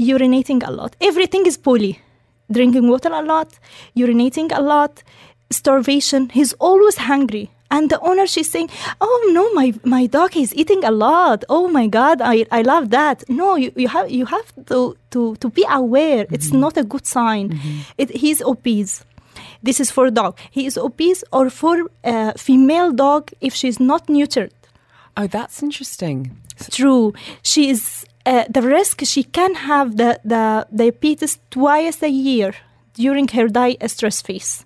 Urinating a lot. Everything is poly. Drinking water a lot urinating a lot starvation. He's always hungry and the owner she's saying oh no my my dog is eating a lot oh my god i, I love that no you, you have you have to to to be aware it's not a good sign it, he's obese this is for dog he is obese or for uh, female dog if she's not neutered Oh, that's interesting. True. She is uh, the risk. She can have the, the diabetes twice a year during her die stress phase.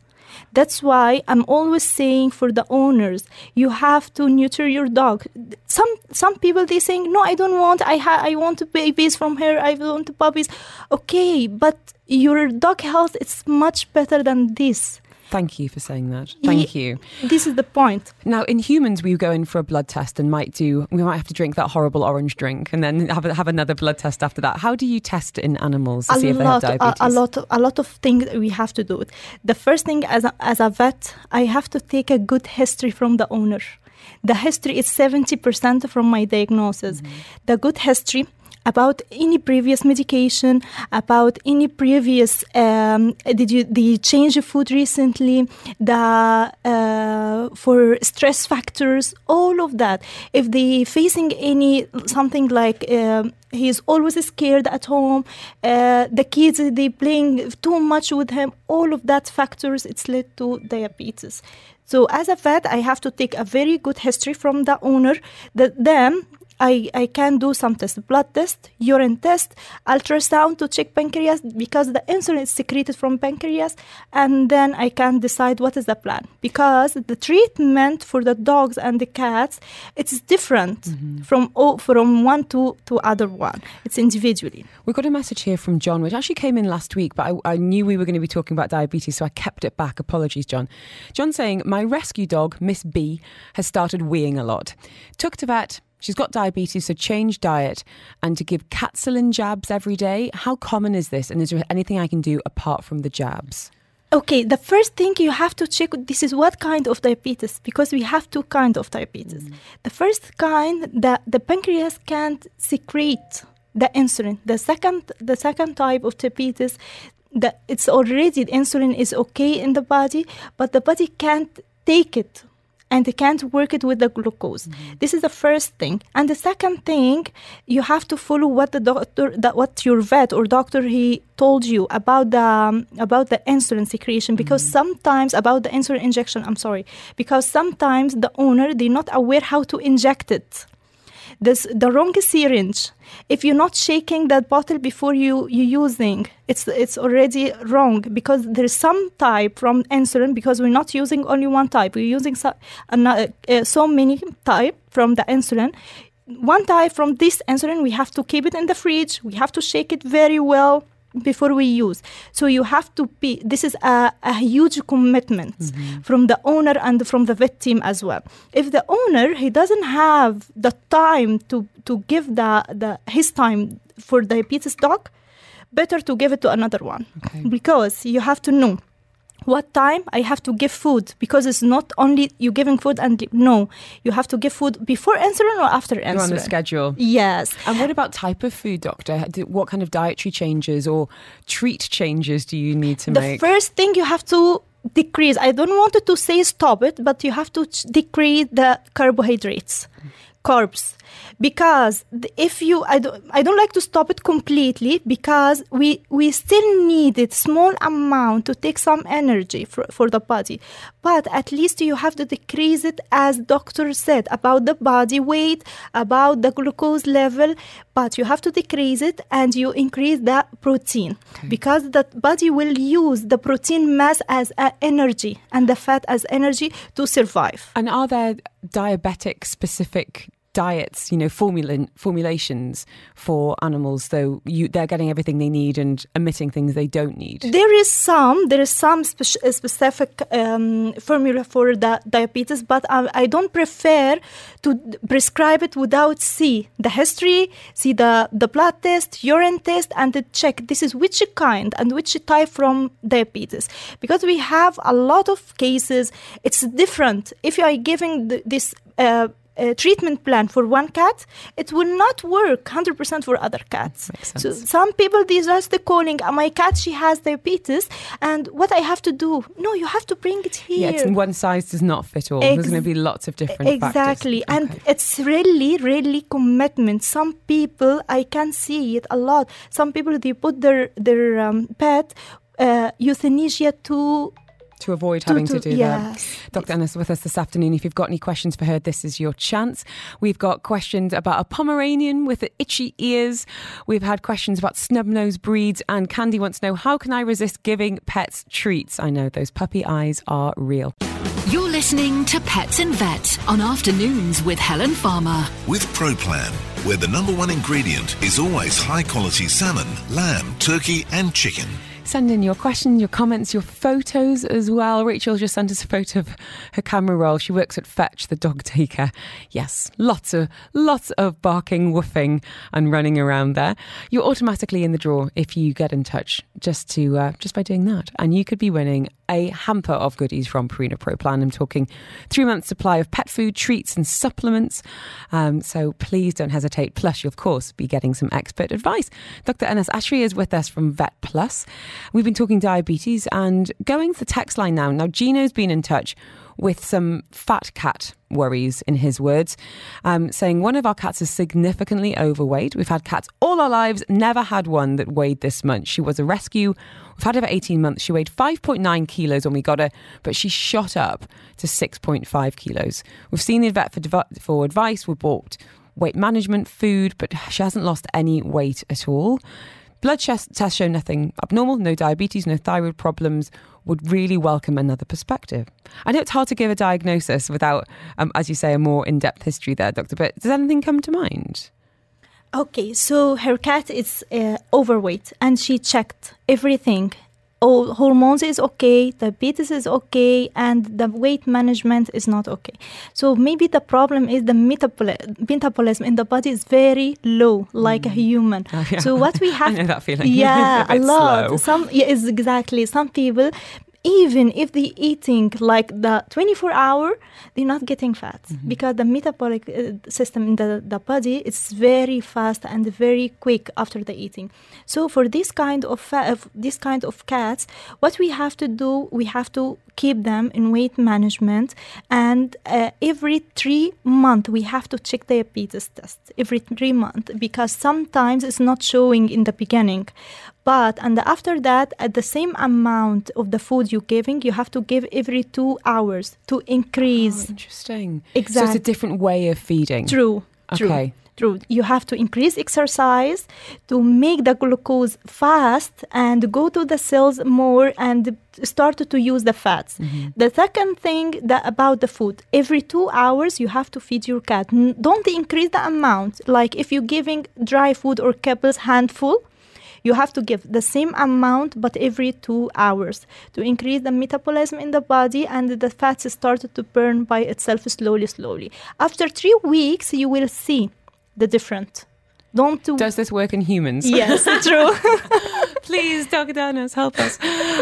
That's why I'm always saying for the owners, you have to neuter your dog. Some some people they saying, no, I don't want. I ha- I want babies from her. I want puppies. Okay, but your dog health is much better than this. Thank you for saying that. Thank you. This is the point. Now, in humans, we go in for a blood test and might do. We might have to drink that horrible orange drink and then have have another blood test after that. How do you test in animals to a see if they have lot, a, diabetes? a lot, of, a lot of things we have to do. The first thing, as a, as a vet, I have to take a good history from the owner. The history is seventy percent from my diagnosis. Mm-hmm. The good history about any previous medication, about any previous um, did you change your food recently, the uh, for stress factors, all of that. If they facing any something like um, he's always scared at home, uh, the kids they playing too much with him, all of that factors it's led to diabetes. So as a vet, I have to take a very good history from the owner. That then I, I can do some tests, blood test, urine test, ultrasound to check pancreas because the insulin is secreted from pancreas, and then I can decide what is the plan. Because the treatment for the dogs and the cats, it's different Mm-hmm. from oh, from one to, to other one. It's individually. We got a message here from John, which actually came in last week, but I, I knew we were going to be talking about diabetes, so I kept it back. Apologies, John. John saying, My rescue dog, Miss B, has started weeing a lot. Took to vet. She's got diabetes, so change diet and to give Caninsulin jabs every day. How common is this? And is there anything I can do apart from the jabs? Okay, the first thing you have to check this is what kind of diabetes because we have two kind of diabetes. Mm. The first kind that the pancreas can't secrete the insulin. The second the second type of diabetes that it's already the insulin is okay in the body, but the body can't take it and they can't work it with the glucose. This is the first thing. And the second thing, you have to follow what the doctor, that what your vet or doctor he told you about the um, about the insulin secretion. Because sometimes about the insulin injection, I'm sorry, because sometimes the owner they're not aware how to inject it this the wrong syringe. If you're not shaking that bottle before you you using it's it's already wrong because there's some type from insulin because we're not using only one type. We're using so, ano- uh, so many type from the insulin one type from this insulin we have to keep it in the fridge. We have to shake it very well before we use. So you have to be this is a, a huge commitment mm-hmm. from the owner and from the vet team as well. If the owner he doesn't have the time to to give the, the his time for the diabetes dog better to give it to another one. Because you have to know what time I have to give food because it's not only you giving food and no, you have to give food before insulin or after insulin. You're on the schedule. Yes. And what about type of food, doctor? What kind of dietary changes or treat changes do you need to make? the first thing you have to decrease i don't want to say stop it but you have to decrease the carbohydrates carbs because if you I don't, I don't like to stop it completely because we we still need it small amount to take some energy for, for the body. But at least you have to decrease it as doctor said about the body weight about the glucose level. But you have to decrease it and you increase the protein. Hmm. Because the body will use the protein mass as energy and the fat as energy to survive. And are there diabetic specific diets, you know, formula- formulations for animals, though you, they're getting everything they need and omitting things they don't need? There is some, there is some spec- uh, specific um, formula for the diabetes, but I, I don't prefer to prescribe it without see the history, see the, the blood test, urine test, and check this is which kind and which type from diabetes. Because we have a lot of cases, it's different. If you are giving th- this uh, uh, treatment plan for one cat, it will not work 100% for other cats. So some people, these are the calling, "Uh, my cat, she has diabetes, and what I have to do? No, you have to bring it here. Yeah, one size does not fit all. There's going to be lots of different factors. Exactly. And it's really, really commitment. Some people, I can see it a lot. Some people, they put their, their um, pet uh, euthanasia to to avoid having to, to- do yes. that. Dr. Anas with us this afternoon. If you've got any questions for her, this is your chance. We've got questions about a Pomeranian with itchy ears. We've had questions about snub-nosed breeds, and Candy wants to know how can I resist giving pets treats? I know those puppy eyes are real. You're listening to Pets and Vet on Afternoons with Helen Farmer. With ProPlan, where the number one ingredient is always high quality salmon, lamb, turkey, and chicken. Send in your questions, your comments, your photos as well. Rachel just sent us a photo of her camera roll. She works at Fetch, the dog taker. Yes, lots of lots of barking, woofing, and running around there. You're automatically in the draw if you get in touch just to uh, just by doing that, and you could be winning a hamper of goodies from Purina Pro Plan. I'm talking three months supply of pet food, treats, and supplements. Um, so please don't hesitate. Plus, you'll of course be getting some expert advice. Dr. Anas Ashri is with us from Vet Plus. We've been talking diabetes and going to the text line now. Now, Gino's been in touch with some fat cat worries, in his words, um, saying one of our cats is significantly overweight. We've had cats all our lives, never had one that weighed this much. She was a rescue. We've had her for 18 months. She weighed 5.9 kilos when we got her, but she shot up to 6.5 kilos. We've seen the vet for, dev- for advice. We bought weight management, food, but she hasn't lost any weight at all. Blood tests show nothing abnormal, no diabetes, no thyroid problems. Would really welcome another perspective. I know it's hard to give a diagnosis without, um, as you say, a more in depth history there, Doctor, but does anything come to mind? Okay, so her cat is uh, overweight and she checked everything all hormones is okay, diabetes is okay, and the weight management is not okay. So maybe the problem is the metabolism in the body is very low, like mm. a human. Oh, yeah. So what we have, I know that feeling. Yeah, a, a lot. Slow. Some yeah, exactly. Some people even if they eating like the 24 hour they're not getting fat mm-hmm. because the metabolic uh, system in the, the body is very fast and very quick after the eating so for this kind of fa- this kind of cats what we have to do we have to keep them in weight management. And uh, every three months we have to check the diabetes test every three months because sometimes it's not showing in the beginning. But and after that at the same amount of the food you're giving you have to give every two hours to increase. Oh, interesting. Exactly so it's a different way of feeding. True okay. true true. You have to increase exercise to make the glucose fast and go to the cells more and start to use the fats. Mm-hmm. The second thing that about the food, every two hours you have to feed your cat. Don't increase the amount. Like if you're giving dry food or kibbles handful, you have to give the same amount but every two hours to increase the metabolism in the body and the fats started to burn by itself slowly slowly after three weeks you will see the different. Don't do. Does this work in humans? Yes, true. Please, Dr. Danos, help us.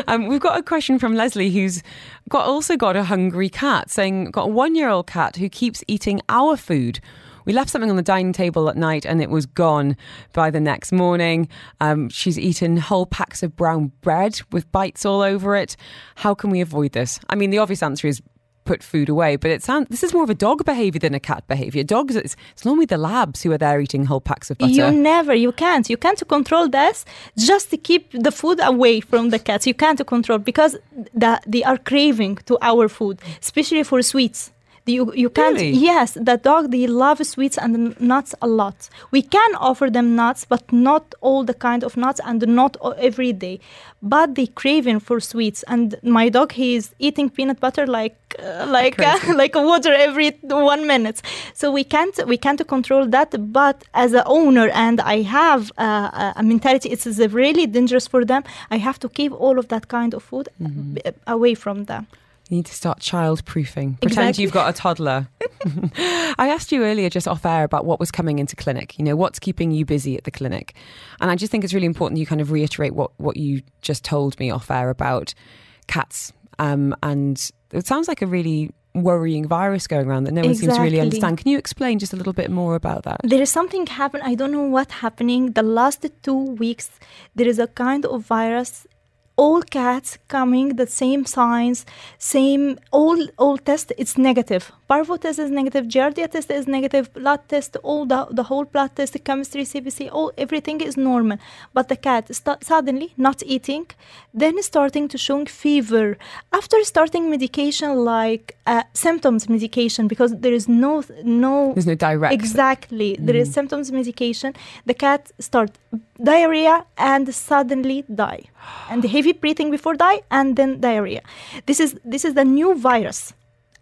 Um, we've got a question from Leslie, who's got also got a hungry cat, saying got a one-year-old cat who keeps eating our food. We left something on the dining table at night and it was gone by the next morning. Um, she's eaten whole packs of brown bread with bites all over it. How can we avoid this? I mean, the obvious answer is put food away. But it sounds this is more of a dog behavior than a cat behavior. Dogs, it's, it's normally the labs who are there eating whole packs of butter. You never, you can't, you can't control this. Just to keep the food away from the cats. You can't control because the, they are craving to our food, especially for sweets. You, you can't. Really? Yes, the dog they love sweets and nuts a lot. We can offer them nuts, but not all the kind of nuts and not every day. But they craving for sweets. And my dog he is eating peanut butter like uh, like uh, like water every one minute. So we can't we can't control that. But as a owner, and I have uh, a mentality, it's really dangerous for them. I have to keep all of that kind of food mm-hmm. away from them. You need to start child proofing. Pretend exactly. you've got a toddler. I asked you earlier just off air about what was coming into clinic. You know, what's keeping you busy at the clinic? And I just think it's really important you kind of reiterate what, what you just told me off air about cats. Um, and it sounds like a really worrying virus going around that no one exactly. seems to really understand. Can you explain just a little bit more about that? There is something happened. I don't know what happening. The last two weeks, there is a kind of virus all cats coming the same signs same all all test it's negative parvo test is negative giardia test is negative blood test all the, the whole blood test chemistry cbc all everything is normal but the cat st- suddenly not eating then starting to showing fever after starting medication like uh, symptoms medication because there is no no there's no direct exactly mm. there is mm. symptoms medication the cat start diarrhea and suddenly die and heavy breathing before die and then diarrhea this is this is the new virus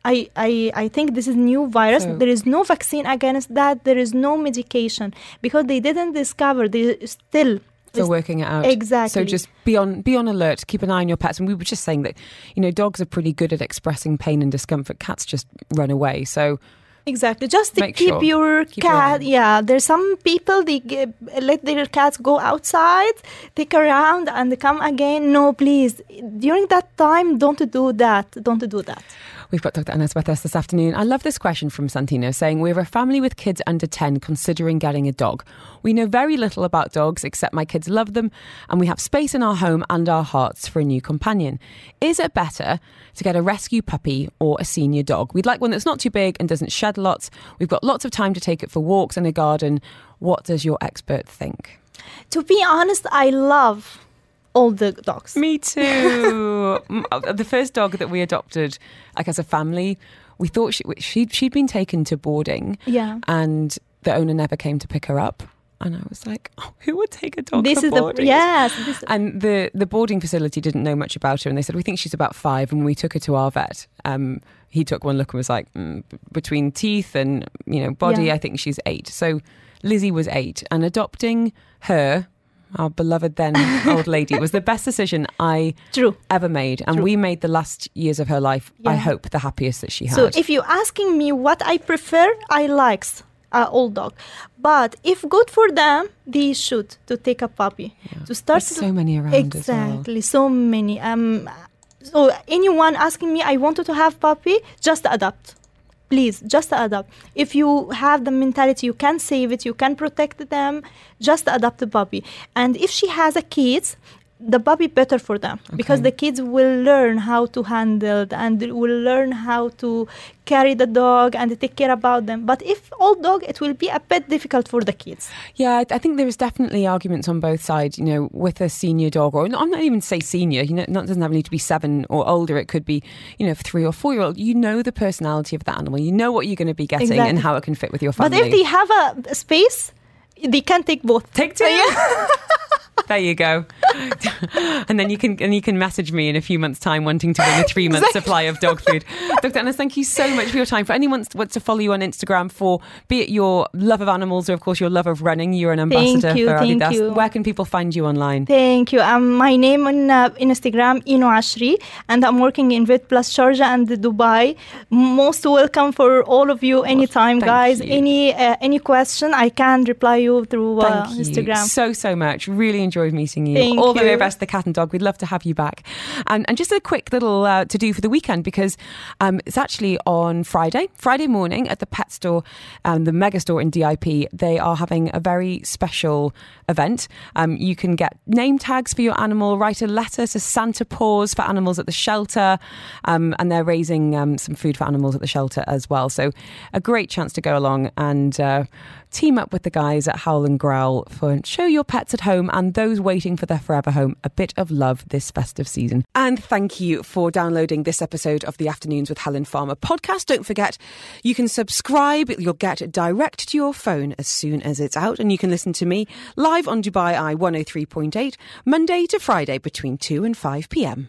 I, I, I think this is new virus. So there is no vaccine against that. There is no medication because they didn't discover. They still still working it out. Exactly. So just be on be on alert. Keep an eye on your pets. And we were just saying that you know dogs are pretty good at expressing pain and discomfort. Cats just run away. So Exactly, just to Make keep sure. your Keep cat. your- yeah, there's some people they let their cats go outside, take around, and come again. No, please. During that time, don't do that. Don't do that. We've got Dr. Anas with us this afternoon. I love this question from Santino saying, We're a family with kids under 10 considering getting a dog. We know very little about dogs except my kids love them and we have space in our home and our hearts for a new companion. Is it better to get a rescue puppy or a senior dog? We'd like one that's not too big and doesn't shed lots. We've got lots of time to take it for walks in a garden. What does your expert think? To be honest, I love all the dogs. Me too. Uh, the first dog that we adopted, like as a family, we thought she, she she'd been taken to boarding. Yeah. And the owner never came to pick her up. And I was like, oh, who would take a dog? This is the yes. This, And the the boarding facility didn't know much about her, and they said we think she's about five. And we took her to our vet, um, he took one look and was like, mm, between teeth and you know body, Yeah. I think she's eight. So Lizzie was eight, and adopting her, our beloved then old lady, was the best decision I true. ever made, and True. we made the last years of her life. I hope the happiest that she had. So if you're asking me what I prefer, I likes uh, old dog. But if good for them, they should to take a puppy to start. There's so many around as well. exactly, so many. Um, so anyone asking me, I wanted to have puppy, just adopt. Please, just adopt. If you have the mentality, you can save it, you can protect them. Just adopt the puppy. And if she has a kids, the puppy better for them because the kids will learn how to handle and will learn how to carry the dog and take care about them. But if old dog, it will be a bit difficult for the kids. Yeah, I- I think there is definitely arguments on both sides. You know, with a senior dog, or I'm not even say senior. You know, not doesn't have need to be seven or older. It could be, you know, three or four year old. You know the personality of that animal. You know what you're going to be getting and how it can fit with your family. But if they have a space, they can take both. Take two. there you go. And then you can and you can message me in a few months' time wanting to win a three month supply of dog food. Dr. Anna, thank you so much for your time. For anyone who wants to follow you on Instagram for be it your love of animals or of course your love of running, you're an Thank ambassador you, for thank Adidas. you. Where can people find you online? Thank you. Um, my name on uh, Instagram, Ino Ashri, and I'm working in Vet Plus Sharjah and Dubai. Most welcome for all of you anytime, thank guys. you. Any uh, any question, I can reply you through uh, Thank you Instagram. so so much. Really enjoyed meeting you. Thank All the very best, the cat and dog. We'd love to have you back. And and just a quick little uh, to do for the weekend because um, it's actually on Friday, Friday morning at the pet store, um, the mega store in DIP. They are having a very special event. Um, you can get name tags for your animal, write a letter to Santa Paws for animals at the shelter, um, and they're raising um, some food for animals at the shelter as well. So a great chance to go along and. Uh, team up with the guys at Howl and Growl for show your pets at home and those waiting for their forever home a bit of love this festive season. And thank you for downloading this episode of the Afternoons with Helen Farmer podcast. Don't forget, you can subscribe. You'll get direct to your phone as soon as it's out. And you can listen to me live on Dubai Eye 103.8, Monday to Friday between 2 and 5 p.m.